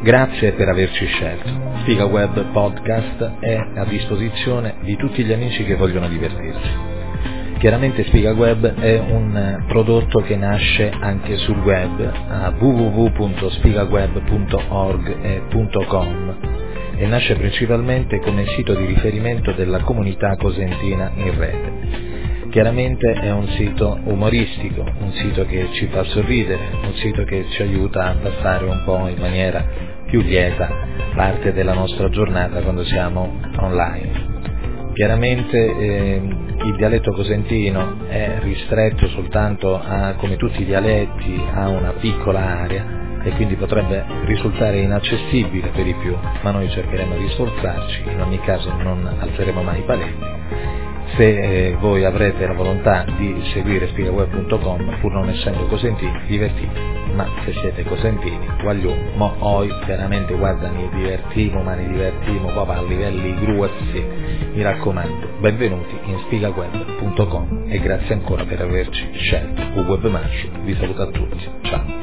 Grazie per averci scelto. Spiga Web Podcast è a disposizione di tutti gli amici che vogliono divertirsi. Chiaramente Spiga Web è un prodotto che nasce anche sul web a www.spigaweb.org.com e nasce principalmente come sito di riferimento della comunità cosentina in rete. Chiaramente è un sito umoristico, un sito che ci fa sorridere, un sito che ci aiuta a passare un po' in maniera più lieta parte della nostra giornata quando siamo online. Chiaramente eh, il dialetto cosentino è ristretto soltanto a, come tutti i dialetti, a una piccola area e quindi potrebbe risultare inaccessibile per i più, ma noi cercheremo di sforzarci, in ogni caso non alzeremo mai i paletti se eh, voi avrete la volontà di seguire spiegaweb.com pur non essendo cosentini, divertitevi, ma se siete cosentini, guagliò, mo oi veramente guarda, mi divertimo, ma ne divertimo proprio a livelli grossi, mi raccomando, benvenuti in spiegaweb.com e grazie ancora per averci scelto. Un webmaster vi saluta a tutti, ciao!